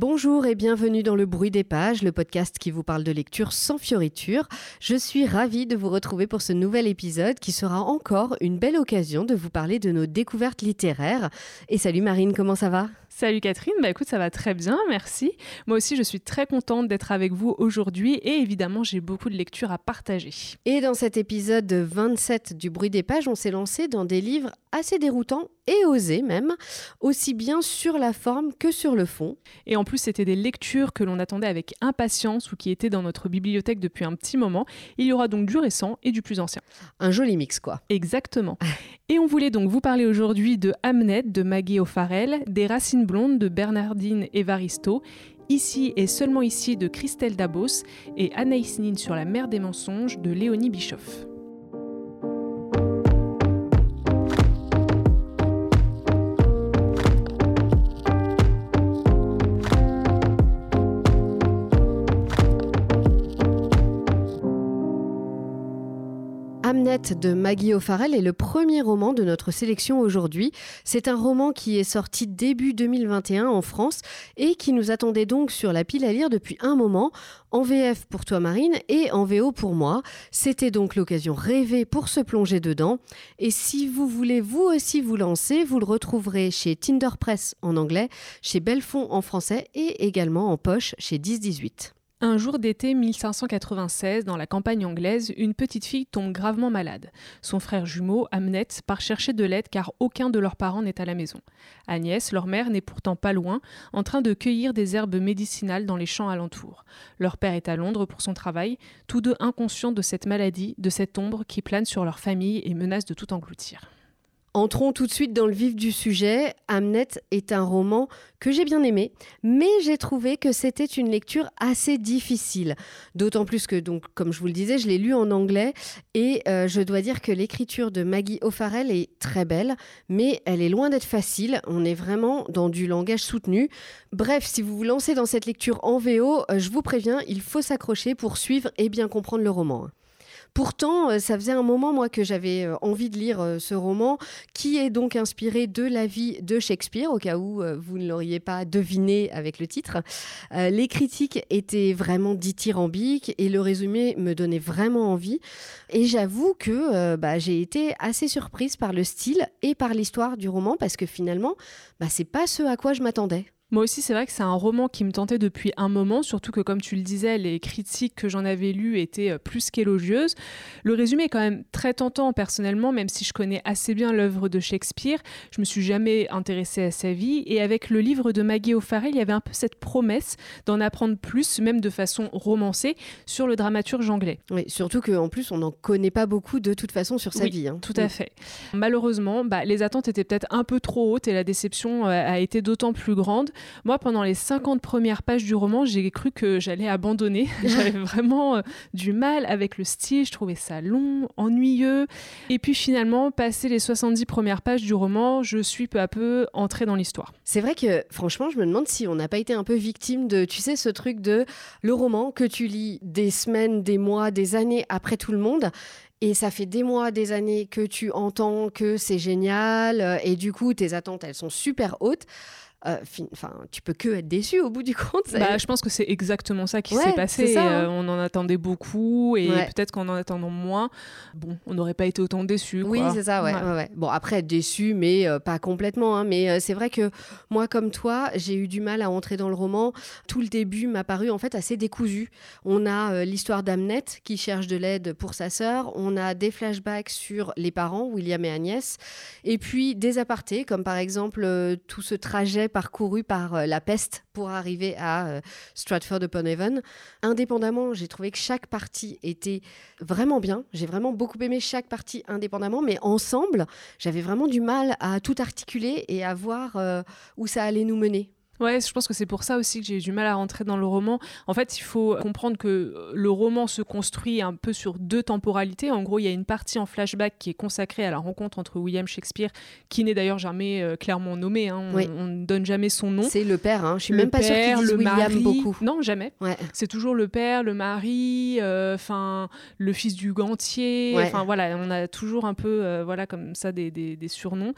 Bonjour et bienvenue dans Le Bruit des Pages, le podcast qui vous parle de lecture sans fioriture. Je suis ravie de vous retrouver pour ce nouvel épisode qui sera encore une belle occasion de vous parler de nos découvertes littéraires. Et salut Marine, comment ça va? Salut Catherine, bah écoute, ça va très bien, merci. Moi aussi, je suis très contente d'être avec vous aujourd'hui et évidemment, j'ai beaucoup de lectures à partager. Et dans cet épisode 27 du Bruit des Pages, on s'est lancé dans des livres assez déroutants et osés même, aussi bien sur la forme que sur le fond. Et en plus, c'était des lectures que l'on attendait avec impatience ou qui étaient dans notre bibliothèque depuis un petit moment. Il y aura donc du récent et du plus ancien. Un joli mix, quoi. Exactement. et on voulait donc vous parler aujourd'hui de Hamnet de Maggie O'Farrell, des Racines blonde de Bernardine Evaristo, Ici et seulement ici de Christelle Dabos et Anaïs Nin sur la mer des mensonges de Léonie Bischoff. De Maggie O'Farrell est le premier roman de notre sélection aujourd'hui. C'est un roman qui est sorti début 2021 en France et qui nous attendait donc sur la pile à lire depuis un moment, en VF pour toi Marine et en VO pour moi. C'était donc l'occasion rêvée pour se plonger dedans. Et si vous voulez vous aussi vous lancer, vous le retrouverez chez Tinder Press en anglais, chez Belfond en français et également en poche chez 1018. Un jour d'été 1596, dans la campagne anglaise, une petite fille tombe gravement malade. Son frère jumeau, Amnet, part chercher de l'aide car aucun de leurs parents n'est à la maison. Agnès, leur mère, n'est pourtant pas loin, en train de cueillir des herbes médicinales dans les champs alentours. Leur père est à Londres pour son travail, tous deux inconscients de cette maladie, de cette ombre qui plane sur leur famille et menace de tout engloutir. Entrons tout de suite dans le vif du sujet. Hamnet est un roman que j'ai bien aimé, mais j'ai trouvé que c'était une lecture assez difficile. D'autant plus que, donc, comme je vous le disais, je l'ai lu en anglais et euh, je dois dire que l'écriture de Maggie O'Farrell est très belle, mais elle est loin d'être facile. On est vraiment dans du langage soutenu. Bref, si vous vous lancez dans cette lecture en VO, euh, je vous préviens, il faut s'accrocher pour suivre et bien comprendre le roman. Pourtant, euh, ça faisait un moment, moi, que j'avais euh, envie de lire euh, ce roman, qui est donc inspiré de la vie de Shakespeare, au cas où vous ne l'auriez pas deviné avec le titre. les critiques étaient vraiment dithyrambiques et le résumé me donnait vraiment envie. Et j'avoue que bah, j'ai été assez surprise par le style et par l'histoire du roman, parce que finalement, bah, c'est pas ce à quoi je m'attendais. Moi aussi, c'est vrai que c'est un roman qui me tentait depuis un moment, surtout que, comme tu le disais, les critiques que j'en avais lues étaient euh, plus qu'élogieuses. Le résumé est quand même très tentant personnellement, même si je connais assez bien l'œuvre de Shakespeare. Je me suis jamais intéressée à sa vie. Et avec le livre de Maggie O'Farrell, il y avait un peu cette promesse d'en apprendre plus, même de façon romancée, sur le dramaturge anglais. Oui, surtout qu'en plus, on n'en connaît pas beaucoup de toute façon sur sa vie. Hein. Tout à fait. Malheureusement, bah, les attentes étaient peut-être un peu trop hautes et la déception euh, a été d'autant plus grande. Moi, pendant les 50 premières pages du roman, j'ai cru que j'allais abandonner. J'avais vraiment euh, du mal avec le style, je trouvais ça long, ennuyeux. Et puis finalement, passé les 70 premières pages du roman, je suis peu à peu entrée dans l'histoire. C'est vrai que franchement, je me demande si on n'a pas été un peu victime de, tu sais, ce truc de le roman que tu lis des semaines, des mois, des années après tout le monde et ça fait des mois, des années que tu entends que c'est génial euh, et du coup tes attentes elles sont super hautes. Euh, enfin, tu peux que être déçu au bout du compte. Bah, je pense que c'est exactement ça qui s'est passé. Hein. Euh, on en attendait beaucoup et peut-être qu'en en attendant moins, bon, on n'aurait pas été autant déçu. Oui, c'est ça, ouais, Bon, après, déçu, mais euh, pas complètement. Hein. mais c'est vrai que moi, comme toi, j'ai eu du mal à entrer dans le roman. Tout le début m'a paru en fait assez décousu. On a l'histoire d'Amnet qui cherche de l'aide pour sa sœur. On a des flashbacks sur les parents, William et Agnès. Et puis des apartés, comme par exemple tout ce trajet parcouru par euh, la peste pour arriver à euh, Stratford-upon-Avon. Indépendamment, j'ai trouvé que chaque partie était vraiment bien. J'ai vraiment beaucoup aimé chaque partie indépendamment, mais ensemble, j'avais vraiment du mal à tout articuler et à voir euh, où ça allait nous mener. Ouais, je pense que c'est pour ça aussi que j'ai eu du mal à rentrer dans le roman. En fait, il faut comprendre que euh, le roman se construit un peu sur deux temporalités. En gros, il y a une partie en flashback qui est consacrée à la rencontre entre William Shakespeare, qui n'est d'ailleurs jamais euh, clairement nommé. Hein. On, ne donne jamais son nom. C'est le père. Hein. Je suis même pas sûre qu'il William mari. beaucoup. Non, jamais. Ouais. C'est toujours le père, le mari, euh, enfin le fils du gantier. Enfin voilà, on a toujours un peu voilà comme ça des, des, des surnoms.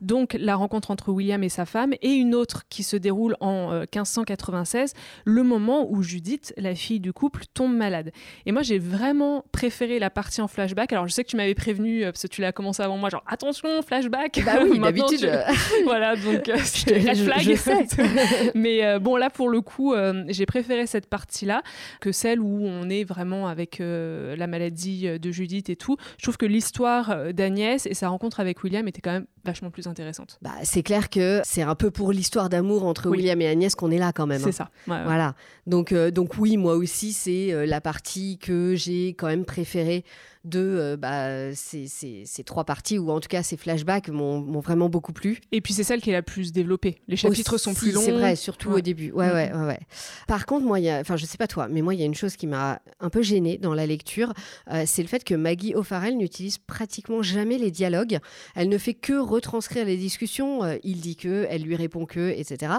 donc la rencontre entre William et sa femme et une autre qui se déroule en 1596, le moment où Judith, la fille du couple, tombe malade. Et moi, j'ai vraiment préféré la partie en flashback. Alors, je sais que tu m'avais prévenu, parce que tu l'as commencé avant moi, genre attention, flashback. Bah oui, d'habitude. voilà, donc red flag. Je sais. Mais bon, là, pour le coup, j'ai préféré cette partie-là que celle où on est vraiment avec la maladie de Judith et tout. Je trouve que l'histoire d'Agnès et sa rencontre avec William était quand même vachement plus intéressante. Bah, c'est clair que c'est un peu pour l'histoire d'amour entre William et Agnès qu'on est là quand même. C'est hein. ça. Voilà. Donc, euh, donc oui, moi aussi, c'est euh, la partie que j'ai quand même préférée de euh, bah, ces, ces, trois parties, ou en tout cas ces flashbacks m'ont vraiment beaucoup plu. Et puis c'est celle qui est la plus développée. Les chapitres sont plus longs. C'est vrai, surtout au début. Ouais, ouais, ouais, ouais, Par contre, moi, enfin, je sais pas toi, mais moi, il y a une chose qui m'a un peu gênée dans la lecture, euh, c'est le fait que Maggie O'Farrell n'utilise pratiquement jamais les dialogues. Elle ne fait que retranscrire les discussions. Euh, il dit que, elle lui répond que, etc.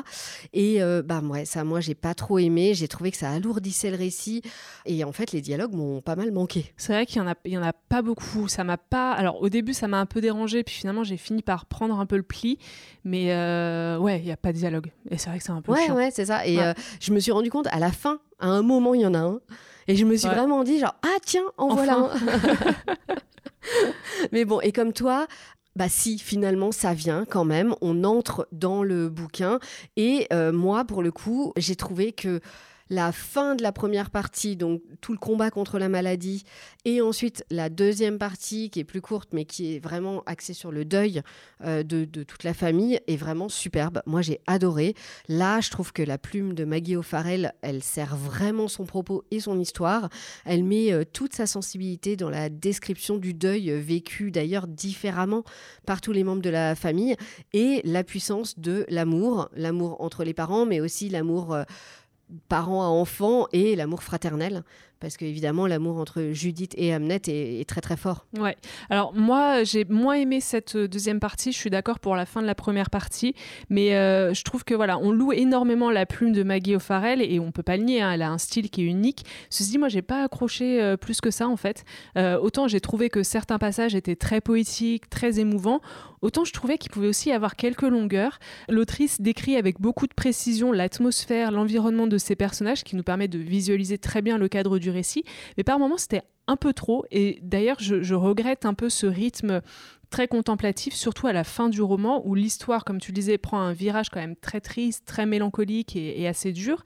Et bah, ouais, ça, moi, j'ai pas trop aimé. J'ai trouvé que ça alourdissait le récit. Et en fait, les dialogues m'ont pas mal manqué. C'est vrai qu'il y en a il y en a pas beaucoup. Ça m'a pas. Alors au début, ça m'a un peu dérangé, puis finalement, j'ai fini par prendre un peu le pli. Mais euh, ouais, il y a pas de dialogue. Et c'est vrai que c'est un peu ouais, chiant. Ouais, c'est ça. Et euh, je me suis rendu compte à la fin, à un moment, il y en a un. Et je me suis vraiment dit genre ah tiens, en voilà un. mais bon, et comme toi, bah si, finalement, ça vient quand même. On entre dans le bouquin. Et euh, moi, pour le coup, j'ai trouvé que la fin de la première partie, donc tout le combat contre la maladie, et ensuite la deuxième partie qui est plus courte mais qui est vraiment axée sur le deuil euh, de, toute la famille, est vraiment superbe. Moi j'ai adoré. Là, je trouve que la plume de Maggie O'Farrell, elle sert vraiment son propos et son histoire. Elle met euh, toute sa sensibilité dans la description du deuil euh, vécu d'ailleurs différemment par tous les membres de la famille et la puissance de l'amour, l'amour entre les parents, mais aussi l'amour parents à enfants et l'amour fraternel parce que évidemment l'amour entre Judith et Hamnet est, très très fort. Ouais. Alors moi j'ai moins aimé cette deuxième partie. Je suis d'accord pour la fin de la première partie, mais euh, je trouve que voilà on loue énormément la plume de Maggie O'Farrell et on peut pas le nier. Hein, elle a un style qui est unique. Ceci dit, moi j'ai pas accroché euh, plus que ça en fait. Euh, autant j'ai trouvé que certains passages étaient très poétiques, très émouvants. Autant je trouvais qu'il pouvait aussi avoir quelques longueurs. L'autrice décrit avec beaucoup de précision l'atmosphère, l'environnement de ces personnages qui nous permet de visualiser très bien le cadre du récit. Mais par moments, c'était un peu trop. Et d'ailleurs, je, regrette un peu ce rythme très contemplatif, surtout à la fin du roman, où l'histoire, comme tu disais, prend un virage quand même très triste, très mélancolique et, assez dur.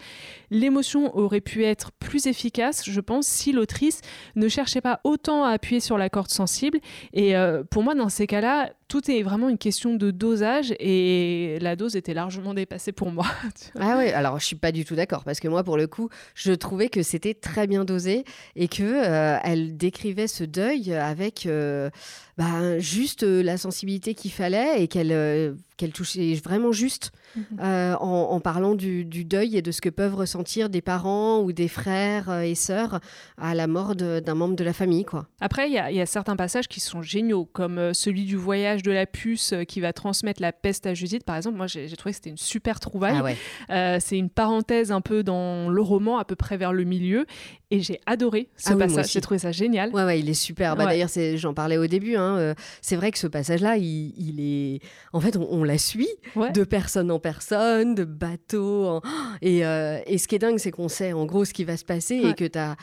L'émotion aurait pu être plus efficace, je pense, si l'autrice ne cherchait pas autant à appuyer sur la corde sensible. Et euh, pour moi, dans ces cas-là, tout est vraiment une question de dosage et la dose était largement dépassée pour moi. ah oui, alors je suis pas du tout d'accord parce que moi pour le coup, je trouvais que c'était très bien dosé et que euh, elle décrivait ce deuil avec euh, bah, juste euh, la sensibilité qu'il fallait et qu'elle qu'elle touchait vraiment juste mhm. euh, en, parlant du, deuil et de ce que peuvent ressentir des parents ou des frères euh, et sœurs à la mort d'un membre de la famille. Quoi. Après, il y, a certains passages qui sont géniaux, comme euh, celui du voyage de la puce qui va transmettre la peste à Judith, par exemple. Moi, j'ai trouvé que c'était une super trouvaille. Ah c'est une parenthèse un peu dans le roman, à peu près vers le milieu. Et j'ai adoré ce ah passage. j'ai trouvé ça génial. Ouais, ouais, il est super. Bah, D'ailleurs, j'en parlais au début. Hein, c'est vrai que ce passage-là, il, est. En fait, on la suit de personne en personne, de bateau. Euh, et, ce qui est dingue, c'est qu'on sait en gros ce qui va se passer et que tu as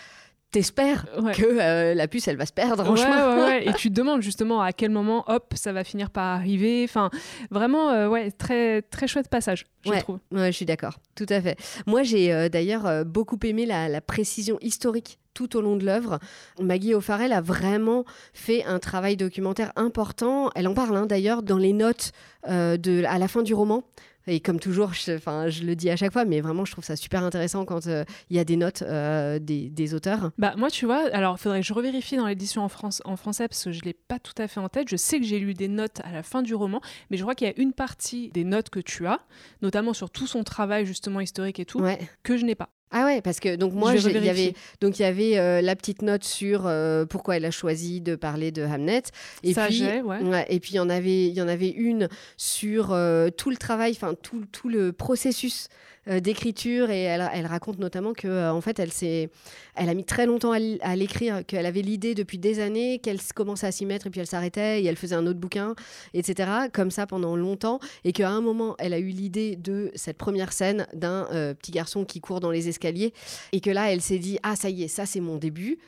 t'espères que euh, la puce elle va se perdre en chemin. et tu te demandes justement à quel moment hop ça va finir par arriver. Enfin vraiment euh, ouais très très chouette passage je trouve. Ouais je suis d'accord tout à fait. Moi j'ai d'ailleurs beaucoup aimé la, précision historique tout au long de l'œuvre. Maggie O'Farrell a vraiment fait un travail documentaire important. Elle en parle hein, d'ailleurs dans les notes de, à la fin du roman. Et comme toujours, je, je le dis à chaque fois, mais vraiment, je trouve ça super intéressant quand euh, il y a des notes euh, des, auteurs. Bah, moi, tu vois, alors il faudrait que je revérifie dans l'édition en, France, en français parce que je ne l'ai pas tout à fait en tête. Je sais que j'ai lu des notes à la fin du roman, mais je crois qu'il y a une partie des notes que tu as, notamment sur tout son travail justement historique et tout, que je n'ai pas. Ah ouais, parce que donc moi, il y avait donc il y avait euh, la petite note sur euh, pourquoi elle a choisi de parler de Hamnet. Et puis, ouais. et puis il y en avait il y en avait une sur euh, tout le travail, enfin tout, tout le processus d'écriture et elle, raconte notamment que euh, en fait elle s'est elle a mis très longtemps à, l'écrire qu'elle avait l'idée depuis des années qu'elle commençait à s'y mettre et puis elle s'arrêtait et elle faisait un autre bouquin etc comme ça pendant longtemps et qu'à un moment elle a eu l'idée de cette première scène d'un petit garçon qui court dans les escaliers et que là elle s'est dit ah ça y est ça c'est mon début.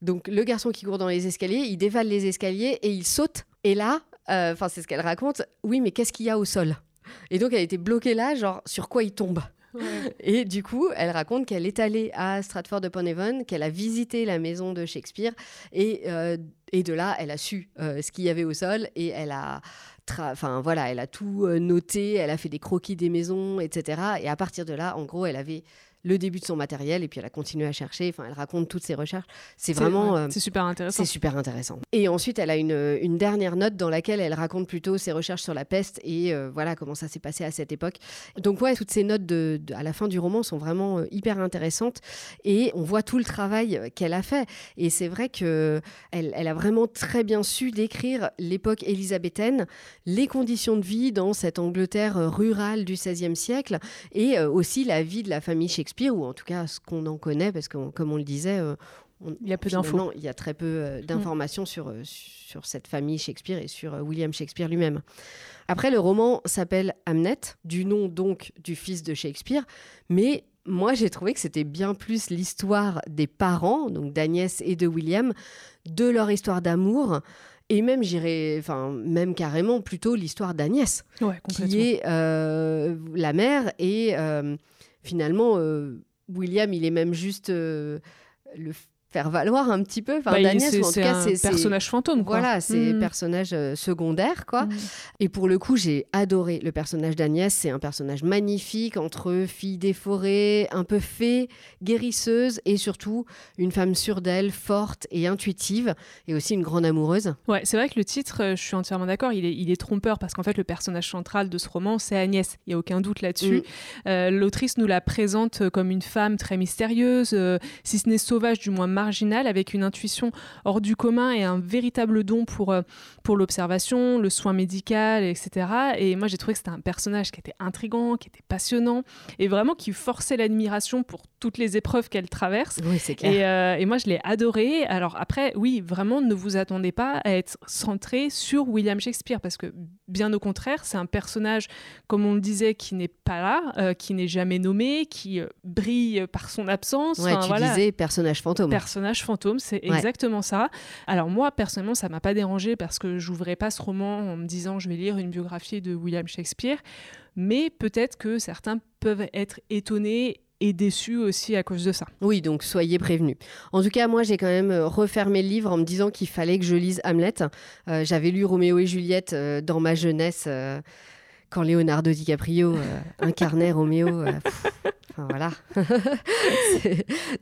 Donc le garçon qui court dans les escaliers il dévale les escaliers et il saute. Et là enfin c'est ce qu'elle raconte oui mais qu'est-ce qu'il y a au sol? Et donc, elle a été bloquée là, genre, sur quoi il tombe Et du coup, elle raconte qu'elle est allée à Stratford-upon-Avon, qu'elle a visité la maison de Shakespeare, et, euh, et de là, elle a su euh, ce qu'il y avait au sol, et elle a, enfin voilà, elle a tout euh, noté, elle a fait des croquis des maisons, etc. Et à partir de là, en gros, elle avait le début de son matériel et puis elle a continué à chercher. Enfin, elle raconte toutes ses recherches. C'est vraiment. Euh, c'est super intéressant. C'est super intéressant. Et ensuite, elle a une, une, dernière note dans laquelle elle raconte plutôt ses recherches sur la peste et euh, voilà comment ça s'est passé à cette époque. Donc, ouais, toutes ces notes de, à la fin du roman sont vraiment euh, hyper intéressantes et on voit tout le travail qu'elle a fait. Et c'est vrai que elle, elle, a vraiment très bien su décrire l'époque élisabéthaine, les conditions de vie dans cette Angleterre rurale du XVIe siècle et aussi la vie de la famille Shakespeare ou en tout cas ce qu'on en connaît, parce que comme on le disait, euh, il y a peu d'infos. Il y a très peu euh, mm. d'informations sur, euh, sur cette famille Shakespeare et sur William Shakespeare lui-même. Après, le roman s'appelle Hamnet, du nom donc du fils de Shakespeare, mais moi j'ai trouvé que c'était bien plus l'histoire des parents, donc d'Agnès et de William, de leur histoire d'amour. Et même, j'irais, enfin, même carrément plutôt l'histoire d'Agnès, qui est la mère et finalement, euh, William, il est même juste euh, le faire valoir un petit peu. Enfin, bah, c'est un personnage fantôme. Voilà, c'est mmh. personnage euh, secondaire, quoi. Mmh. Et pour le coup, j'ai adoré le personnage d'Agnès. C'est un personnage magnifique entre fille des forêts, un peu fée, guérisseuse et surtout une femme sûre d'elle, forte et intuitive, et aussi une grande amoureuse. Ouais, c'est vrai que le titre, euh, je suis entièrement d'accord, il est, il est trompeur parce qu'en fait, le personnage central de ce roman, c'est Agnès. Il y a aucun doute là-dessus. Mmh. Euh, l'autrice nous la présente comme une femme très mystérieuse, si ce n'est sauvage, du moins avec une intuition hors du commun et un véritable don pour, euh, pour l'observation, le soin médical, etc. Et moi, j'ai trouvé que c'était un personnage qui était intrigant, qui était passionnant et vraiment qui forçait l'admiration pour toutes les épreuves qu'elle traverse. Oui, c'est clair. Et, euh, et, moi, je l'ai adoré. Alors après, oui, vraiment, ne vous attendez pas à être centré sur William Shakespeare parce que, bien au contraire, c'est un personnage, comme on le disait, qui n'est pas là, euh, qui n'est jamais nommé, qui brille par son absence. Ouais, tu disais personnage fantôme personnage fantôme, c'est exactement ça. Alors moi, personnellement, ça m'a pas dérangé parce que j'ouvrais pas ce roman en me disant je vais lire une biographie de William Shakespeare, mais peut-être que certains peuvent être étonnés et déçus aussi à cause de ça. Oui, donc soyez prévenus. En tout cas, moi, j'ai quand même euh, refermé le livre en me disant qu'il fallait que je lise Hamlet. Euh, j'avais lu Roméo et Juliette euh, dans ma jeunesse quand Leonardo DiCaprio incarnait Roméo. Enfin, voilà.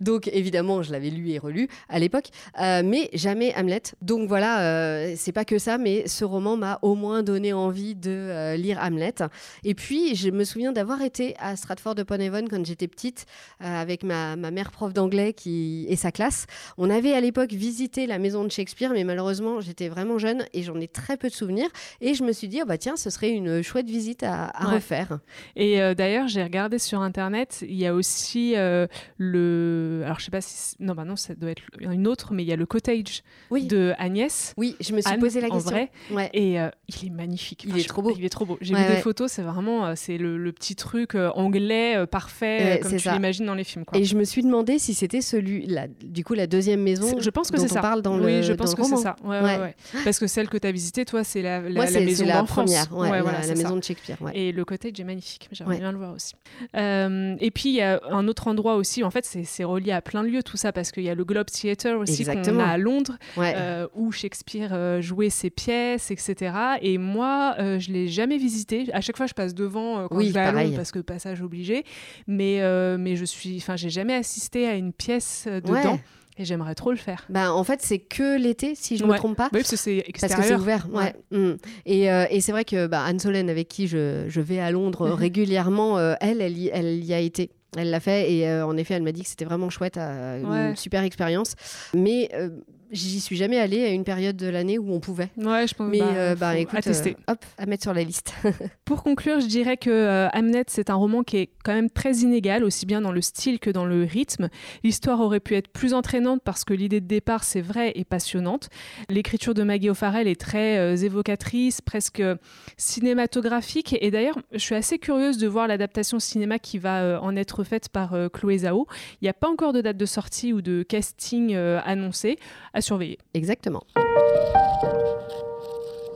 Donc évidemment, je l'avais lu et relu à l'époque, euh, mais jamais Hamlet. Donc voilà, euh, c'est pas que ça, mais ce roman m'a au moins donné envie de euh, lire Hamlet. Et puis, je me souviens d'avoir été à Stratford-upon-Avon quand j'étais petite avec ma, ma, mère prof d'anglais qui et sa classe. On avait à l'époque visité la maison de Shakespeare, mais malheureusement, j'étais vraiment jeune et j'en ai très peu de souvenirs. Et je me suis dit, oh bah tiens, ce serait une chouette visite à, à refaire. Et d'ailleurs, j'ai regardé sur internet il y a aussi euh, le. Alors, je sais pas si. Non, bah non, ça doit être une autre, mais il y a le cottage de Agnès. Oui, je me suis posé la question. En vrai. Et euh, il est magnifique. il est trop beau. Il est trop beau. J'ai vu des photos, c'est vraiment euh, c'est le, petit truc anglais parfait, comme tu l'imagines dans les films. Quoi. Et je me suis demandé si c'était celui, la, du coup, la deuxième maison. Je pense que c'est ça. parle dans oui, le je pense que c'est ça. Ouais, ouais. Parce que celle que tu as visitée, toi, c'est la, la, la maison la première. Ouais, voilà, la maison de Shakespeare. Et le cottage est magnifique. J'aimerais bien le voir aussi. Et puis, il y a un autre endroit aussi. En fait, c'est relié à plein de lieux tout ça parce qu'il y a le Globe Theatre aussi qu'on a à Londres euh, où Shakespeare euh, jouait ses pièces, etc. Et moi, euh, je l'ai jamais visité. À chaque fois, je passe devant quand je vais à Londres parce que passage obligé. Mais mais je suis, enfin, j'ai jamais assisté à une pièce dedans. Et j'aimerais trop le faire. Bah, en fait, c'est que l'été, si je ne me trompe pas. Oui, parce que c'est extérieur. Parce que c'est ouvert, ouais. Mm. Et, et c'est vrai que bah, Anne Solène, avec qui je, je vais à Londres régulièrement, elle, elle y, elle y a été. Elle l'a fait et euh, en effet, elle m'a dit que c'était vraiment chouette, euh, une super expérience. Mais euh, J'y suis jamais allée à une période de l'année où on pouvait. Ouais, je pense. Mais bah, euh, bah, écoute, attester. euh, hop, à mettre sur la liste. Pour conclure, je dirais que euh, Hamnet, c'est un roman qui est quand même très inégal, aussi bien dans le style que dans le rythme. L'histoire aurait pu être plus entraînante parce que l'idée de départ, c'est vrai et passionnante. L'écriture de Maggie O'Farrell est très euh, évocatrice, presque cinématographique. Et d'ailleurs, je suis assez curieuse de voir l'adaptation cinéma qui va euh, en être faite par euh, Chloé Zhao. Il n'y a pas encore de date de sortie ou de casting euh, annoncé à surveiller. Exactement.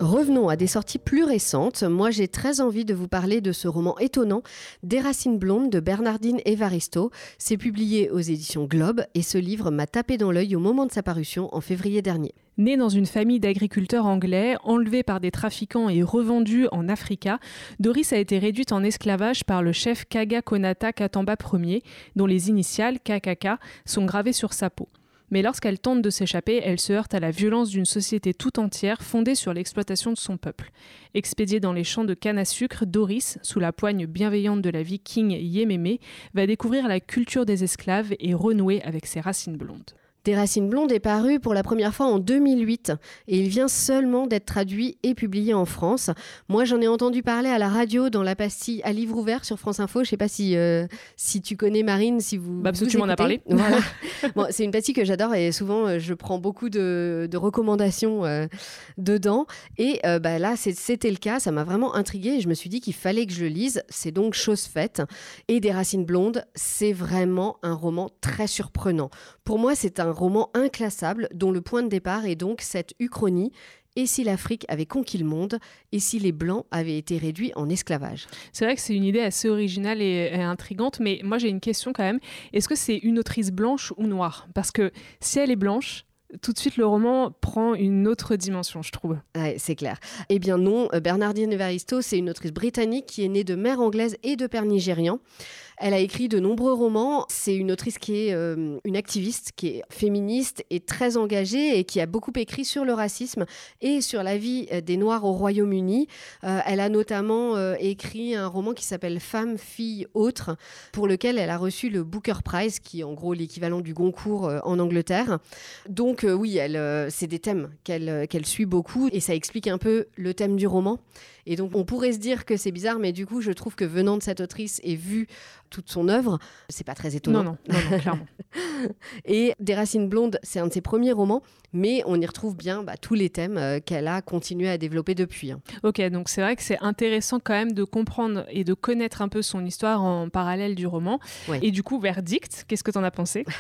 Revenons à des sorties plus récentes. Moi, j'ai très envie de vous parler de ce roman étonnant, Des racines blondes de Bernardine Evaristo. C'est publié aux éditions Globe et ce livre m'a tapé dans l'œil au moment de sa parution en février dernier. Né dans une famille d'agriculteurs anglais, enlevé par des trafiquants et revendu en Africa, Doris a été réduite en esclavage par le chef Kaga Konata Katamba Ier, dont les initiales KKK sont gravées sur sa peau. Mais lorsqu'elle tente de s'échapper, elle se heurte à la violence d'une société tout entière fondée sur l'exploitation de son peuple. Expédiée dans les champs de canne à sucre, Doris, sous la poigne bienveillante de la viking Yememe, va découvrir la culture des esclaves et renouer avec ses racines blondes. Des racines blondes est paru pour la première fois en 2008 et il vient seulement d'être traduit et publié en France. Moi, j'en ai entendu parler à la radio dans la pastille à livre ouvert sur France Info. Je sais pas si, euh, si tu connais Marine, si vous. Bah, parce que tu m'en as parlé. Voilà. Bon, c'est une pastille que j'adore et souvent euh, je prends beaucoup de, de recommandations euh, dedans. Et bah, là, c'était le cas. Ça m'a vraiment intriguée et je me suis dit qu'il fallait que je le lise. C'est donc chose faite. Et Des racines blondes, c'est vraiment un roman très surprenant. Pour moi, c'est un roman inclassable dont le point de départ est donc cette uchronie. Et si l'Afrique avait conquis le monde Et si les Blancs avaient été réduits en esclavage? C'est vrai que c'est une idée assez originale et, et intrigante, mais moi j'ai une question quand même. Est-ce que c'est une autrice blanche ou noire? Parce que si elle est blanche, tout de suite le roman prend une autre dimension, je trouve. Ouais, c'est clair. Eh bien non, euh, Bernardine Evaristo, c'est une autrice britannique qui est née de mère anglaise et de père nigérian. Elle a écrit de nombreux romans. C'est une autrice qui est euh, une activiste, qui est féministe et très engagée et qui a beaucoup écrit sur le racisme et sur la vie euh, des Noirs au Royaume-Uni. Euh, elle a notamment écrit un roman qui s'appelle Femme, fille, autre, pour lequel elle a reçu le Booker Prize, qui est en gros l'équivalent du Goncourt en Angleterre. Donc oui, c'est des thèmes qu'elle qu'elle suit beaucoup et ça explique un peu le thème du roman. Et donc on pourrait se dire que c'est bizarre, mais du coup je trouve que venant de cette autrice et vu toute son œuvre, c'est pas très étonnant. Non, non, non, clairement. Et Des racines blondes, c'est un de ses premiers romans, mais on y retrouve bien bah, tous les thèmes euh, qu'elle a continué à développer depuis. hein. Ok, donc c'est vrai que c'est intéressant quand même de comprendre et de connaître un peu son histoire en parallèle du roman. Ouais. Et du coup, verdict, qu'est-ce que t'en as pensé?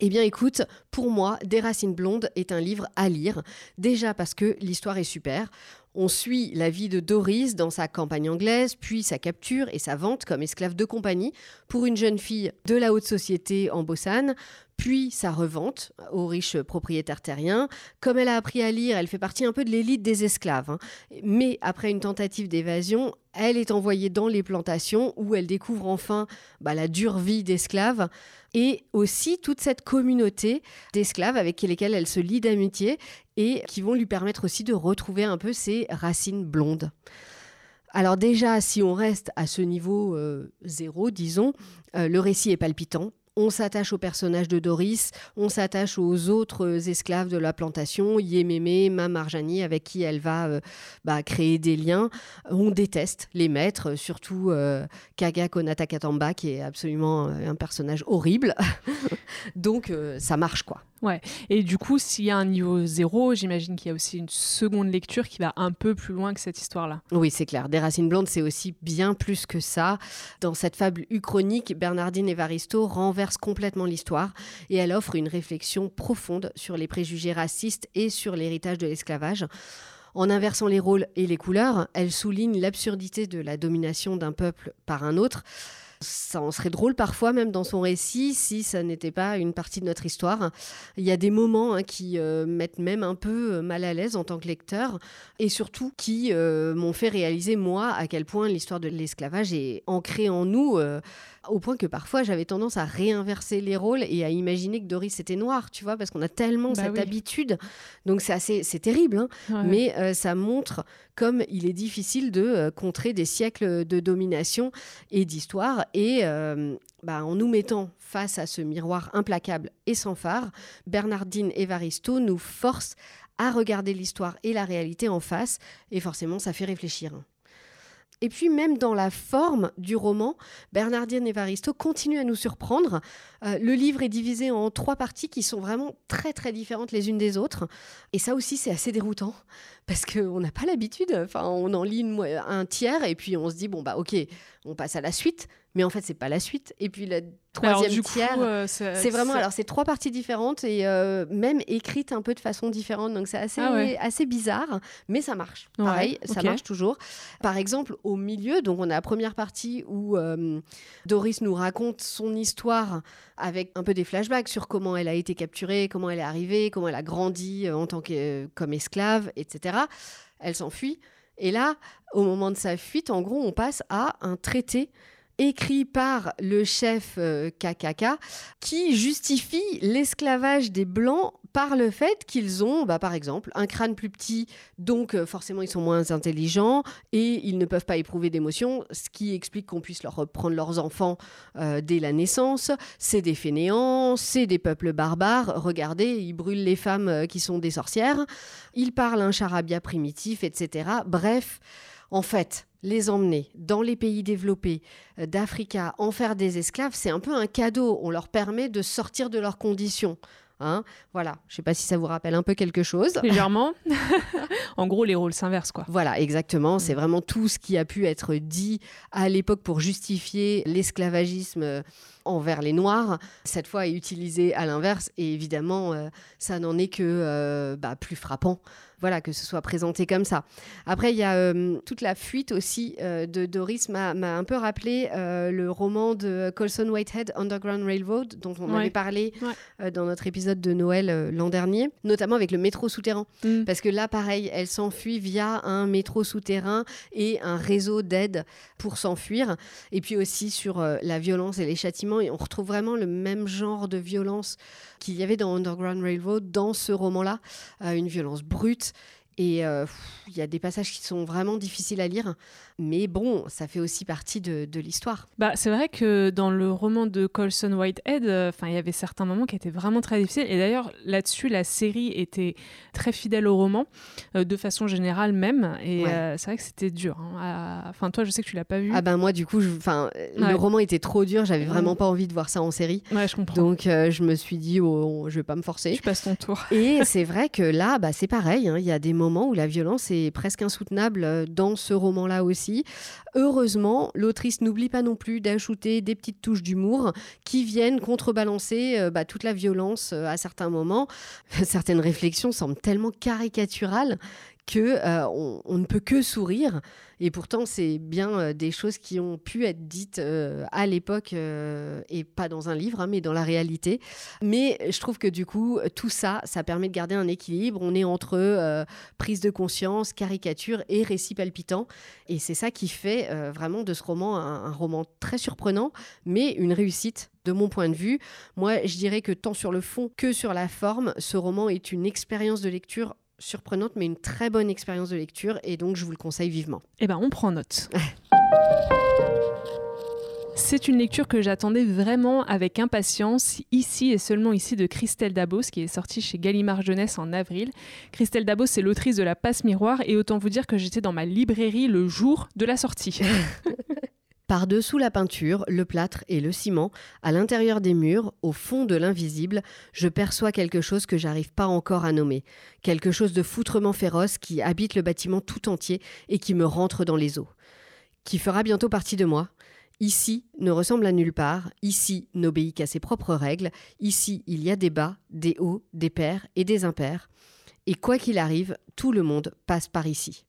Eh bien écoute, pour moi, Des racines blondes est un livre à lire, déjà parce que l'histoire est super. On suit la vie de Doris dans sa campagne anglaise, puis sa capture et sa vente comme esclave de compagnie pour une jeune fille de la haute société en Bossane, puis sa revente aux riches propriétaires terriens. Comme elle a appris à lire, elle fait partie un peu de l'élite des esclaves. hein. Mais après une tentative d'évasion, elle est envoyée dans les plantations où elle découvre enfin bah, la dure vie d'esclave et aussi toute cette communauté d'esclaves avec lesquels elle se lie d'amitié et qui vont lui permettre aussi de retrouver un peu ses racines blondes. Alors déjà, si on reste à ce niveau euh, zéro, disons, euh, le récit est palpitant. On s'attache au personnage de Doris, on s'attache aux autres esclaves de la plantation, Yémémé, Mam Arjani, avec qui elle va euh, bah, créer des liens. On déteste les maîtres, surtout euh, Kaga Konata Katamba, qui est absolument euh, un personnage horrible. Donc euh, ça marche quoi. Et du coup, s'il y a un niveau zéro, j'imagine qu'il y a aussi une seconde lecture qui va un peu plus loin que cette histoire-là. Oui, c'est clair. Des racines blondes, c'est aussi bien plus que ça. Dans cette fable uchronique, Bernardine Evaristo renverse complètement l'histoire et elle offre une réflexion profonde sur les préjugés racistes et sur l'héritage de l'esclavage. En inversant les rôles et les couleurs, elle souligne l'absurdité de la domination d'un peuple par un autre. Ça en serait drôle parfois même dans son récit si ça n'était pas une partie de notre histoire. Il y a des moments hein, qui euh, mettent même un peu euh, mal à l'aise en tant que lecteur et surtout qui euh, m'ont fait réaliser moi à quel point l'histoire de l'esclavage est ancrée en nous. Au point que parfois j'avais tendance à réinverser les rôles et à imaginer que Doris était noire, tu vois, parce qu'on a tellement Bah cette oui. habitude. Donc c'est assez, c'est terrible, hein. Ouais. mais euh, ça montre comme il est difficile de euh, contrer des siècles de domination et d'histoire. Et euh, bah, en nous mettant face à ce miroir implacable et sans phare, Bernardine Evaristo nous force à regarder l'histoire et la réalité en face, et forcément ça fait réfléchir. Et puis même dans la forme du roman, Bernardine Evaristo continue à nous surprendre. Euh, le livre est divisé en trois parties qui sont vraiment très très différentes les unes des autres. Et ça aussi c'est assez déroutant parce qu'on n'a pas l'habitude. Enfin, on en lit un tiers et puis on se dit bon bah ok, on passe à la suite. Mais en fait c'est pas la suite. Et puis le Alors, troisième coup, tiers. euh, C'est vraiment, alors c'est trois parties différentes et euh, même écrites un peu de façon différente, donc c'est assez, Ah ouais. assez bizarre, mais ça marche. Ouais, Pareil, ça marche toujours. Par exemple, au milieu, donc on a la première partie où euh, Doris nous raconte son histoire avec un peu des flashbacks sur comment elle a été capturée, comment elle est arrivée, comment elle a grandi en tant que comme esclave, etc. Elle s'enfuit et là, au moment de sa fuite, en gros, on passe à un traité écrit par le chef euh, KKK qui justifie l'esclavage des Blancs par le fait qu'ils ont, bah, par exemple, un crâne plus petit, donc euh, forcément ils sont moins intelligents et ils ne peuvent pas éprouver d'émotions, ce qui explique qu'on puisse leur prendre leurs enfants euh, dès la naissance. C'est des fainéants, c'est des peuples barbares. Regardez, ils brûlent les femmes euh, qui sont des sorcières. Ils parlent un charabia primitif, etc. Bref, en fait, les emmener dans les pays développés euh, d'Africa, en faire des esclaves, c'est un peu un cadeau. On leur permet de sortir de leurs conditions. Hein voilà, je ne sais pas si ça vous rappelle un peu quelque chose. Légèrement. en gros, les rôles s'inversent, quoi. Voilà, exactement. C'est vraiment tout ce qui a pu être dit à l'époque pour justifier l'esclavagisme euh, envers les Noirs. Cette fois est utilisé à l'inverse. Et évidemment, euh, ça n'en est que euh, bah, plus frappant. Voilà, que ce soit présenté comme ça. Après, il y a euh, toute la fuite aussi euh, de Doris m'a un peu rappelé euh, le roman de Colson Whitehead, Underground Railroad, dont on Ouais. avait parlé Ouais. dans notre épisode de Noël l'an dernier, notamment avec le métro souterrain. Mm. Parce que là, pareil, elle s'enfuit via un métro souterrain et un réseau d'aide pour s'enfuir. Et puis aussi sur la violence et les châtiments. Et on retrouve vraiment le même genre de violence qu'il y avait dans Underground Railroad dans ce roman-là. Une violence brute. Et euh, il y a des passages qui sont vraiment difficiles à lire. Mais bon, ça fait aussi partie de, de l'histoire. Bah, c'est vrai que dans le roman de Colson Whitehead, euh, enfin, il y avait certains moments qui étaient vraiment très difficiles. Et d'ailleurs, là-dessus, la série était très fidèle au roman, euh, de façon générale même. Et Ouais. euh, c'est vrai que c'était dur. hein, Enfin, toi, je sais que tu l'as pas vu. Ah ben moi, du coup, enfin, Ouais. le roman était trop dur. J'avais vraiment pas envie de voir ça en série. Ouais, je comprends. Donc je me suis dit, oh, je vais pas me forcer. tu passes ton tour. Et c'est vrai que là, bah, c'est pareil. hein. Il y a des moments où la violence est presque insoutenable dans ce roman-là aussi. Heureusement, l'autrice n'oublie pas non plus d'ajouter des petites touches d'humour qui viennent contrebalancer euh, bah, toute la violence euh, à certains moments. Certaines réflexions semblent tellement caricaturales que euh, on, ne peut que sourire. Et pourtant, c'est bien euh, des choses qui ont pu être dites euh, à l'époque et pas dans un livre, hein, mais dans la réalité. Mais je trouve que du coup, tout ça, ça permet de garder un équilibre. On est entre prise de conscience, caricature et récit palpitant. Et c'est ça qui fait vraiment de ce roman un roman très surprenant, mais une réussite. De mon point de vue, moi, je dirais que tant sur le fond que sur la forme, ce roman est une expérience de lecture surprenante, mais une très bonne expérience de lecture, et donc je vous le conseille vivement. Eh ben, on prend note. C'est une lecture que j'attendais vraiment avec impatience, ici et seulement ici de Christelle Dabos, qui est sortie chez Gallimard Jeunesse en avril. Christelle Dabos, c'est l'autrice de La Passe Miroir, et autant vous dire que j'étais dans ma librairie le jour de la sortie. Par-dessous la peinture, le plâtre et le ciment, à l'intérieur des murs, au fond de l'invisible, je perçois quelque chose que j'arrive pas encore à nommer, quelque chose de foutrement féroce qui habite le bâtiment tout entier et qui me rentre dans les os, qui fera bientôt partie de moi. Ici ne ressemble à nulle part, ici n'obéit qu'à ses propres règles, ici il y a des bas, des hauts, des pairs et des impairs, et quoi qu'il arrive, tout le monde passe par ici.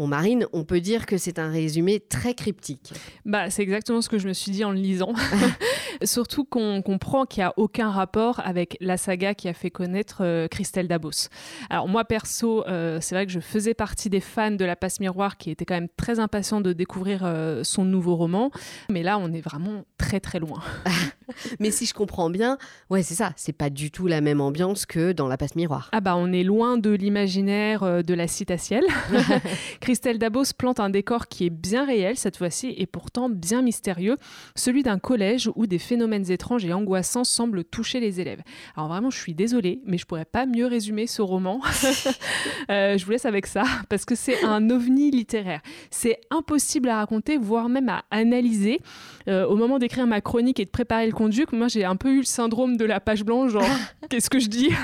Bon, Marine, on peut dire que c'est un résumé très cryptique. Bah, c'est exactement ce que je me suis dit en le lisant. Surtout qu'on comprend qu'il n'y a aucun rapport avec la saga qui a fait connaître euh, Christelle Dabos. Alors moi perso, euh, c'est vrai que je faisais partie des fans de La Passe Miroir qui étaient quand même très impatients de découvrir euh, son nouveau roman. Mais là, on est vraiment très très loin. Mais si je comprends bien, ouais, c'est ça. C'est pas du tout la même ambiance que dans La Passe Miroir. Ah bah, on est loin de l'imaginaire de la citatielle. Christelle Dabos plante un décor qui est bien réel cette fois-ci et pourtant bien mystérieux, celui d'un collège où des phénomènes étranges et angoissants semblent toucher les élèves. Alors vraiment, je suis désolée, mais je pourrais pas mieux résumer ce roman. Euh, je vous laisse avec ça, parce que c'est un ovni littéraire. C'est impossible à raconter, voire même à analyser. Euh, au moment d'écrire ma chronique et de préparer le conduit, moi j'ai un peu eu le syndrome de la page blanche, genre qu'est-ce que je dis?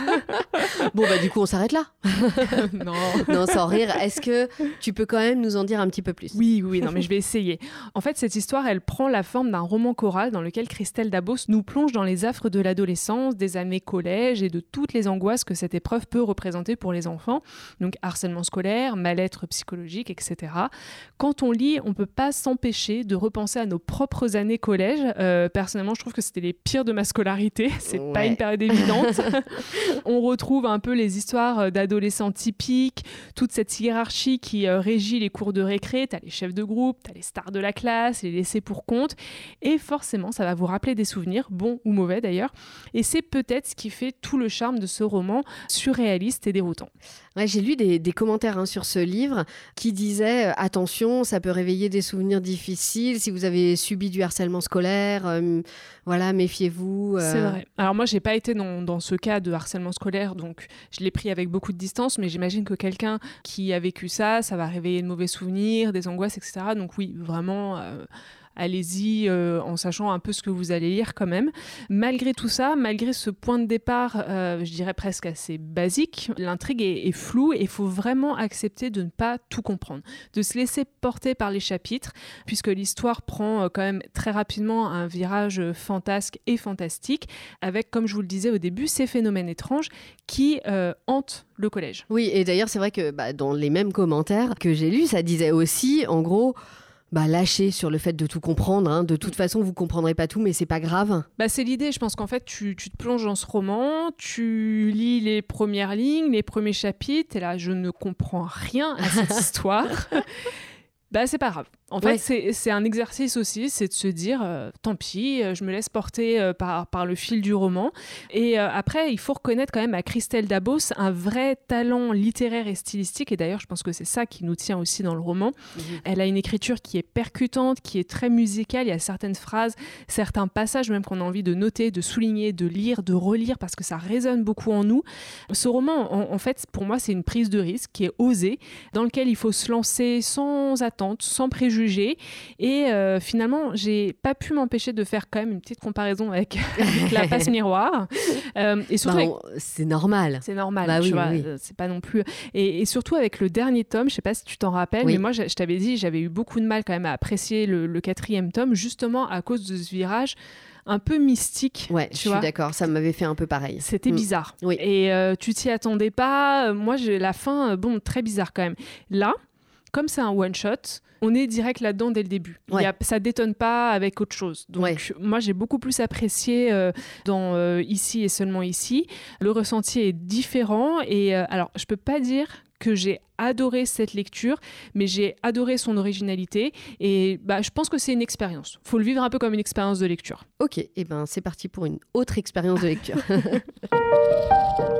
Bon bah du coup on s'arrête là. Non. Non, sans rire. Est-ce que tu peux quand même nous en dire un petit peu plus? Oui, oui, non mais je vais essayer. En fait, cette histoire, elle prend la forme d'un roman choral dans lequel Christelle Dabos nous plonge dans les affres de l'adolescence, des années collège et de toutes les angoisses que cette épreuve peut représenter pour les enfants. Donc harcèlement scolaire, mal-être psychologique, etc. Quand on lit, on peut pas s'empêcher de repenser à nos propres années collège. Euh, personnellement, je trouve que c'était les pires de ma scolarité. C'est pas Ouais. une période évidente. on retrouve un peu les histoires d'adolescents typiques, toute cette hiérarchie qui euh, régit les cours de récré. T'as les chefs de groupe, t'as les stars de la classe, les laissés pour compte. Et forcément, ça va vous rappeler des souvenirs, bons ou mauvais d'ailleurs. Et c'est peut-être ce qui fait tout le charme de ce roman surréaliste et déroutant. Ouais, j'ai lu des, des commentaires hein, sur ce livre qui disaient euh, attention, ça peut réveiller des souvenirs difficiles si vous avez subi du harcèlement scolaire. euh, voilà, méfiez-vous. euh. C'est vrai. Alors moi, j'ai pas été dans, dans ce cas de harcèlement scolaire, donc je l'ai pris avec beaucoup de distance, mais j'imagine que quelqu'un qui a vécu ça, ça va réveiller de mauvais souvenirs, des angoisses, etc. Donc oui, vraiment... euh, Allez-y euh, en sachant un peu ce que vous allez lire quand même. Malgré tout ça, malgré ce point de départ, euh, je dirais presque assez basique, l'intrigue est, floue et il faut vraiment accepter de ne pas tout comprendre, de se laisser porter par les chapitres, puisque l'histoire prend euh, quand même très rapidement un virage fantasque et fantastique, avec, comme je vous le disais au début, ces phénomènes étranges qui hantent le collège. Oui, et d'ailleurs, c'est vrai que bah, dans les mêmes commentaires que j'ai lus, ça disait aussi, en gros, bah, lâchez sur le fait de tout comprendre. hein. De toute façon, vous comprendrez pas tout, mais c'est pas grave. Bah, c'est l'idée, je pense qu'en fait, tu, tu te plonges dans ce roman, tu lis les premières lignes, les premiers chapitres, et là, je ne comprends rien à cette histoire. Bah, c'est pas grave. En fait, Ouais. c'est c'est un exercice aussi, c'est de se dire, euh, tant pis, euh, je me laisse porter euh, par, par le fil du roman. Et euh, après, il faut reconnaître quand même à Christelle Dabos un vrai talent littéraire et stylistique. Et d'ailleurs, je pense que c'est ça qui nous tient aussi dans le roman. Elle a une écriture qui est percutante, qui est très musicale. Il y a certaines phrases, certains passages même qu'on a envie de noter, de souligner, de lire, de relire parce que ça résonne beaucoup en nous. Ce roman, en, en fait, pour moi, c'est une prise de risque qui est osée, dans lequel il faut se lancer sans sans préjugés. Et euh, finalement, j'ai pas pu m'empêcher de faire quand même une petite comparaison avec, avec la passe miroir. Euh, et surtout Bah, avec- c'est normal. c'est normal, Bah tu oui, vois, oui. euh, c'est pas non plus. Et, et surtout avec le dernier tome, je sais pas si tu t'en rappelles, Oui. mais moi je, je t'avais dit, j'avais eu beaucoup de mal quand même à apprécier le, le quatrième tome, justement à cause de ce virage un peu mystique. Ouais, tu je suis d'accord. Ça m'avait fait un peu pareil. C'était Mm. bizarre. Oui. Et euh, tu t'y attendais pas. Moi, j'ai la fin, bon, très bizarre quand même. Là, comme c'est un one shot, on est direct là-dedans dès le début. Il y a- ça détonne pas avec autre chose. Donc, Ouais. moi, j'ai beaucoup plus apprécié euh, dans euh, ici et seulement ici. Le ressenti est différent. Et euh, alors, je peux pas dire que j'ai adoré cette lecture, mais j'ai adoré son originalité. Et bah, je pense que c'est une expérience. Faut le vivre un peu comme une expérience de lecture. Ok, et ben c'est parti pour une autre expérience de lecture.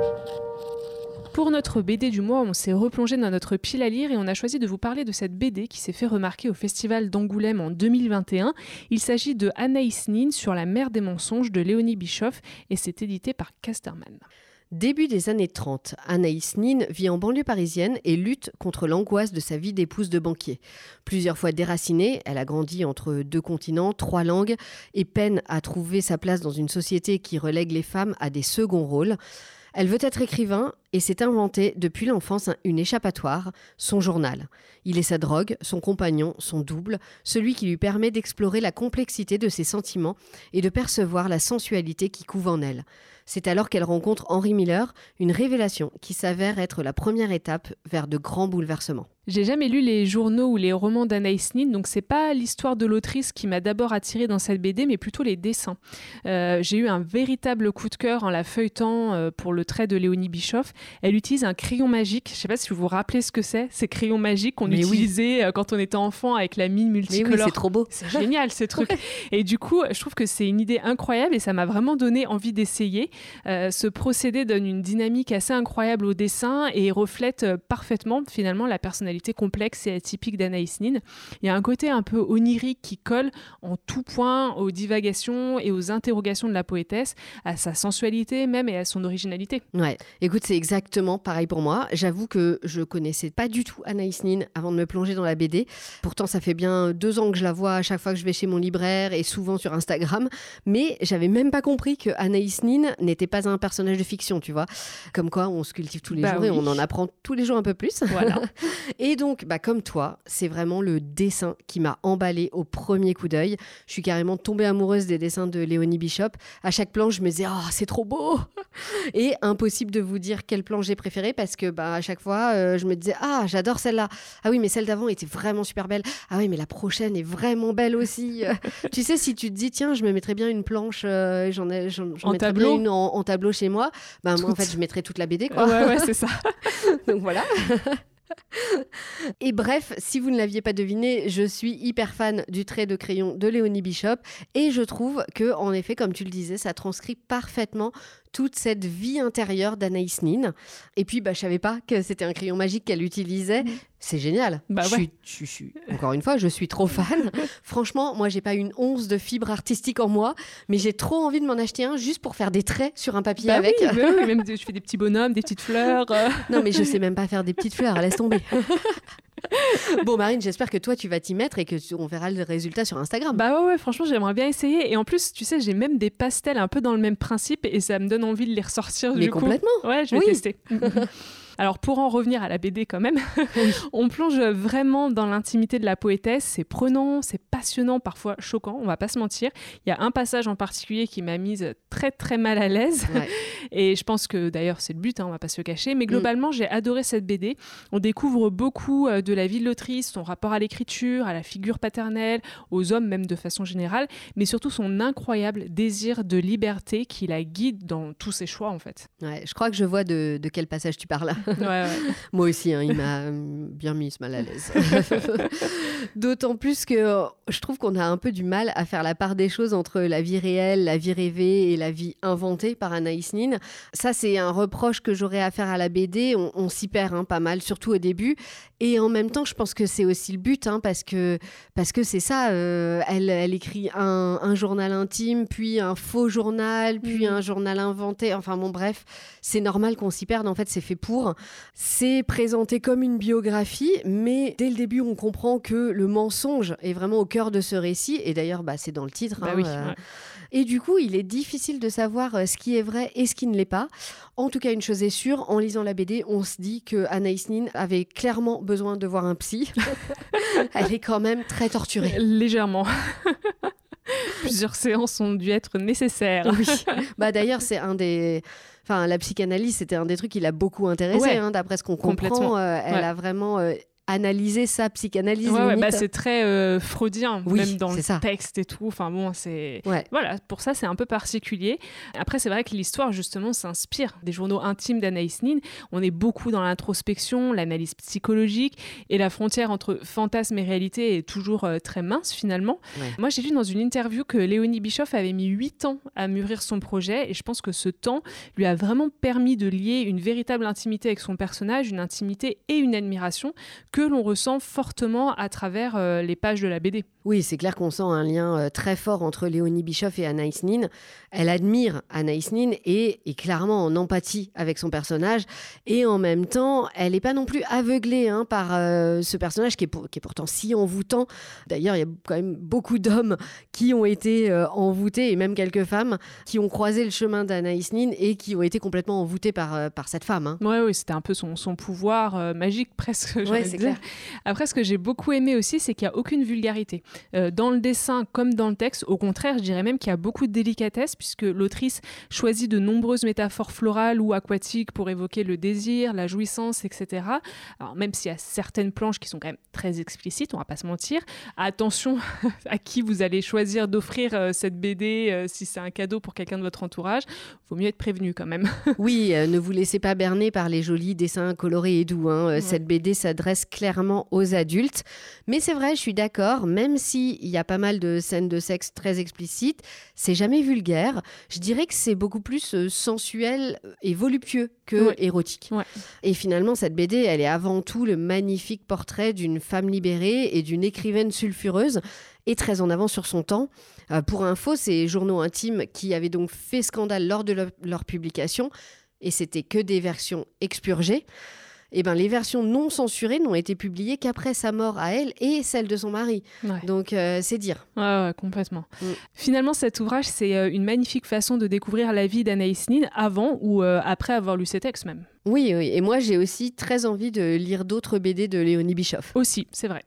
Pour notre BD du mois, on s'est replongé dans notre pile à lire et on a choisi de vous parler de cette BD qui s'est fait remarquer au Festival d'Angoulême en 2021. Il s'agit de Anaïs Nin sur la mer des mensonges de Léonie Bischoff et c'est édité par Casterman. Début des années 30, Anaïs Nin vit en banlieue parisienne et lutte contre l'angoisse de sa vie d'épouse de banquier. Plusieurs fois déracinée, elle a grandi entre deux continents, trois langues et peine à trouver sa place dans une société qui relègue les femmes à des seconds rôles. Elle veut être écrivain et s'est inventé depuis l'enfance un- une échappatoire, son journal. Il est sa drogue, son compagnon, son double, celui qui lui permet d'explorer la complexité de ses sentiments et de percevoir la sensualité qui couve en elle. C'est alors qu'elle rencontre Henry Miller, une révélation qui s'avère être la première étape vers de grands bouleversements. J'ai jamais lu les journaux ou les romans d'Anaïs Nin, donc c'est pas l'histoire de l'autrice qui m'a d'abord attirée dans cette BD, mais plutôt les dessins. Euh, j'ai eu un véritable coup de cœur en la feuilletant euh, pour le trait de Léonie Bischoff. Elle utilise un crayon magique. Je sais pas si vous vous rappelez ce que c'est, ces crayons magiques qu'on utilisait euh, quand on était enfant avec la mine multicolore. Mais oui, c'est trop beau. C'est génial ces trucs. Et du coup, je trouve que c'est une idée incroyable et ça m'a vraiment donné envie d'essayer. Ce procédé donne une dynamique assez incroyable au dessin et reflète parfaitement finalement la personnalité complexe et atypique d'Anaïs Nin. Il y a un côté un peu onirique qui colle en tout point aux divagations et aux interrogations de la poétesse, à sa sensualité même et à son originalité. Ouais, écoute, c'est exactement pareil pour moi. J'avoue que je connaissais pas du tout Anaïs Nin avant de me plonger dans la BD. Pourtant, ça fait bien deux ans que je la vois à chaque fois que je vais chez mon libraire et souvent sur Instagram. Mais j'avais même pas compris que Anaïs Nin n'était pas un personnage de fiction, tu vois. Comme quoi, on se cultive tous les bah jours et on en apprend tous les jours un peu plus. Voilà. Et donc, bah, comme toi, c'est vraiment le dessin qui m'a emballé au premier coup d'œil. Je suis carrément tombée amoureuse des dessins de Léonie Bishop. À chaque planche, je me disais, oh, c'est trop beau Et impossible de vous dire quelle planche j'ai préférée parce que bah, à chaque fois, euh, je me disais, ah, j'adore celle-là. Ah oui, mais celle d'avant était vraiment super belle. Ah oui, mais la prochaine est vraiment belle aussi. tu sais, si tu te dis, tiens, je me mettrais bien une planche, euh, j'en ai, j'en, mettrais bien une en, tableau chez moi, bah, moi, en fait, je mettrais toute la BD. Quoi. Ouais, ouais, c'est ça. donc voilà. et bref, si vous ne l'aviez pas deviné, je suis hyper fan du trait de crayon de Léonie Bishop et je trouve que, en effet, comme tu le disais, ça transcrit parfaitement toute cette vie intérieure d'Anaïs Nin. Et puis, bah, je savais pas que c'était un crayon magique qu'elle utilisait. Mm. C'est génial. Bah je, suis, encore une fois, je suis trop fan. Franchement, moi, j'ai pas une once de fibre artistique en moi, mais j'ai trop envie de m'en acheter un juste pour faire des traits sur un papier bah avec. Oui, oui, même je fais des petits bonhommes, des petites fleurs. Euh. non, mais je sais même pas faire des petites fleurs. Laisse tomber. bon, Marine, j'espère que toi, tu vas t'y mettre et que on verra le résultat sur Instagram. Bah ouais, franchement, j'aimerais bien essayer. Et en plus, tu sais, j'ai même des pastels un peu dans le même principe et ça me donne envie de les ressortir. Mais complètement. Ouais, je vais tester. Alors pour en revenir à la BD quand même, on plonge vraiment dans l'intimité de la poétesse. C'est prenant, c'est passionnant, parfois choquant, on va pas se mentir. Il y a un passage en particulier qui m'a mise très très mal à l'aise. Et je pense que d'ailleurs c'est le but, hein, on va pas se le cacher. Mais mm. globalement, j'ai adoré cette BD. On découvre beaucoup euh, de la vie de l'autrice, son rapport à l'écriture, à la figure paternelle, aux hommes même de façon générale, mais surtout son incroyable désir de liberté qui la guide dans tous ses choix en fait. je crois que je vois de, de quel passage tu parles. Moi aussi, hein, il m'a bien mis mal à l'aise. D'autant plus que je trouve qu'on a un peu du mal à faire la part des choses entre la vie réelle, la vie rêvée et la vie inventée par Anaïs Nin. Ça, c'est un reproche que j'aurais à faire à la BD. On, s'y perd hein, pas mal, surtout au début. Et en même temps, je pense que c'est aussi le but, hein, parce que parce que c'est ça. Euh, elle, elle, écrit un, journal intime, puis un faux journal, puis mm. un journal inventé. Enfin bon, bref, c'est normal qu'on s'y perde. En fait, c'est fait pour. C'est présenté comme une biographie, mais dès le début, on comprend que le mensonge est vraiment au cœur de ce récit. Et d'ailleurs, bah, c'est dans le titre. Bah hein, euh. Et du coup, il est difficile de savoir euh, ce qui est vrai et ce qui ne l'est pas. En tout cas, une chose est sûre, en lisant la BD, on se dit que Anaïs Nin avait clairement besoin de voir un psy. Elle est quand même très torturée. Légèrement. Plusieurs séances ont dû être nécessaires. Oui. Bah d'ailleurs, c'est un des Enfin, la psychanalyse, c'était un des trucs qui l'a beaucoup intéressé, hein, d'après ce qu'on comprend. Euh, elle a vraiment euh, analyser sa psychanalyse. Ouais, bah, c'est très euh, freudien, même dans le texte et tout. Enfin bon, c'est voilà, pour ça c'est un peu particulier. Après, c'est vrai que l'histoire justement s'inspire des journaux intimes d'Anaïs Nin. On est beaucoup dans l'introspection, l'analyse psychologique et la frontière entre fantasme et réalité est toujours euh, très mince finalement. Moi, j'ai lu dans une interview que Léonie Bischoff avait mis 8 ans à mûrir son projet et je pense que ce temps lui a vraiment permis de lier une véritable intimité avec son personnage, une intimité et une admiration que l'on ressent fortement à travers euh, les pages de la BD. Oui, c'est clair qu'on sent un lien euh, très fort entre Léonie Bischoff et Anaïs Nin. Elle admire Anaïs Nin et est clairement en empathie avec son personnage. Et en même temps, elle n'est pas non plus aveuglée hein, par euh, ce personnage qui est, qui est, pourtant si envoûtant. D'ailleurs, il y a quand même beaucoup d'hommes qui ont été envoûtés et même quelques femmes qui ont croisé le chemin d'Anaïs Nin et qui ont été complètement envoûtés par, par cette femme. Hein. Oui, ouais, c'était un peu son, son pouvoir magique presque. Ouais, c'est clair. Après, ce que j'ai beaucoup aimé aussi, c'est qu'il n'y a aucune vulgarité. Euh, dans le dessin comme dans le texte, au contraire, je dirais même qu'il y a beaucoup de délicatesse, puisque l'autrice choisit de nombreuses métaphores florales ou aquatiques pour évoquer le désir, la jouissance, etc. Alors, même s'il y a certaines planches qui sont quand même très explicites, on va pas se mentir, attention à qui vous allez choisir d'offrir euh, cette BD euh, si c'est un cadeau pour quelqu'un de votre entourage. Vaut mieux être prévenu quand même. oui, ne vous laissez pas berner par les jolis dessins colorés et doux. Hein. Cette BD s'adresse clairement aux adultes. Mais c'est vrai, je suis d'accord, même s'il y a pas mal de scènes de sexe très explicites, c'est jamais vulgaire. Je dirais que c'est beaucoup plus euh, sensuel et voluptueux que érotique. Et finalement, cette BD, elle est avant tout le magnifique portrait d'une femme libérée et d'une écrivaine sulfureuse et très en avant sur son temps. Euh, pour info, ces journaux intimes qui avaient donc fait scandale lors de leur publication, et c'était que des versions expurgées eh ben, les versions non censurées n'ont été publiées qu'après sa mort à elle et celle de son mari. Donc euh, c'est dire. Ouais, complètement. Mm. Finalement, cet ouvrage, c'est euh, une magnifique façon de découvrir la vie d'Anaïs Nin avant ou euh, après avoir lu ses textes même. Oui, oui. Et moi, j'ai aussi très envie de lire d'autres BD de Léonie Bischoff. Aussi, c'est vrai.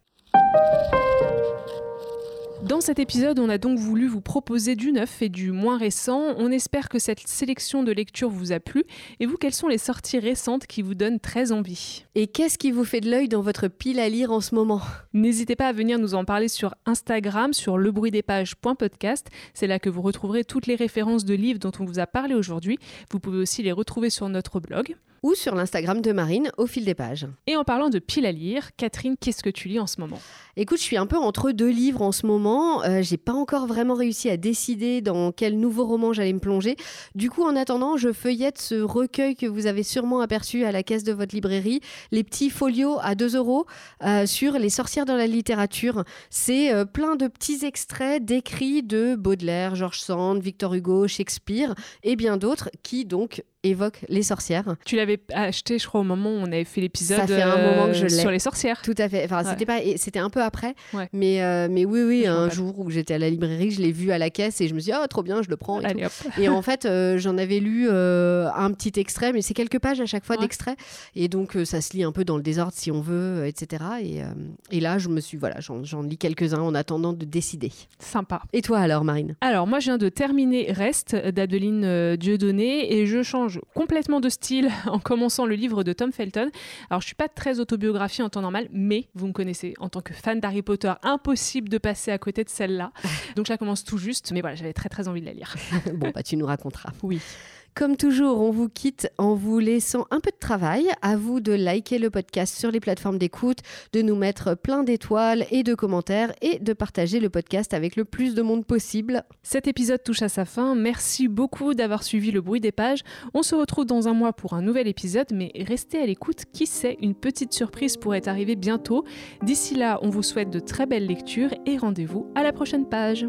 Dans cet épisode, on a donc voulu vous proposer du neuf et du moins récent. On espère que cette sélection de lecture vous a plu. Et vous, quelles sont les sorties récentes qui vous donnent très envie? Et qu'est-ce qui vous fait de l'œil dans votre pile à lire en ce moment? N'hésitez pas à venir nous en parler sur Instagram, sur lebruitdespages.podcast. C'est là que vous retrouverez toutes les références de livres dont on vous a parlé aujourd'hui. Vous pouvez aussi les retrouver sur notre blog ou sur l'Instagram de Marine au fil des pages. Et en parlant de pile à lire, Catherine, qu'est-ce que tu lis en ce moment? Écoute, je suis un peu entre deux livres en ce moment. Euh, j'ai pas encore vraiment réussi à décider dans quel nouveau roman j'allais me plonger. Du coup, en attendant, je feuillette ce recueil que vous avez sûrement aperçu à la caisse de votre librairie, les petits folios à 2 euros euh, sur les sorcières dans la littérature. C'est euh, plein de petits extraits d'écrits de Baudelaire, George Sand, Victor Hugo, Shakespeare et bien d'autres qui donc évoquent les sorcières. Tu l'avais acheté, je crois, au moment où on avait fait l'épisode sur les sorcières. Tout à fait. Enfin, c'était pas, c'était un peu après. Mais, euh, mais oui, oui, un jour où j'étais à la librairie, je l'ai vu à la caisse et je me suis dit, oh, trop bien, je le prends. Et, en fait, euh, j'en avais lu euh, un petit extrait, mais c'est quelques pages à chaque fois d'extrait. Et donc, ça se lit un peu dans le désordre si on veut, etc. Et, et là, je me suis, voilà, j'en lis quelques-uns en attendant de décider. Sympa. Et toi alors, Marine? Alors, moi, je viens de terminer Reste d'Adeline Dieudonné et je change complètement de style en commençant le livre de Tom Felton. Alors, je suis pas très autobiographie en temps normal, mais vous me connaissez en tant que fan d'Harry Potter impossible de passer à côté de celle-là. Donc je la commence tout juste, mais voilà, j'avais très très envie de la lire. bon, bah tu nous raconteras. Oui. Comme toujours, on vous quitte en vous laissant un peu de travail. À vous de liker le podcast sur les plateformes d'écoute, de nous mettre plein d'étoiles et de commentaires et de partager le podcast avec le plus de monde possible. Cet épisode touche à sa fin. Merci beaucoup d'avoir suivi le bruit des pages. On se retrouve dans un mois pour un nouvel épisode, mais restez à l'écoute. Qui sait, une petite surprise pourrait arriver bientôt. D'ici là, on vous souhaite de très belles lectures et rendez-vous à la prochaine page.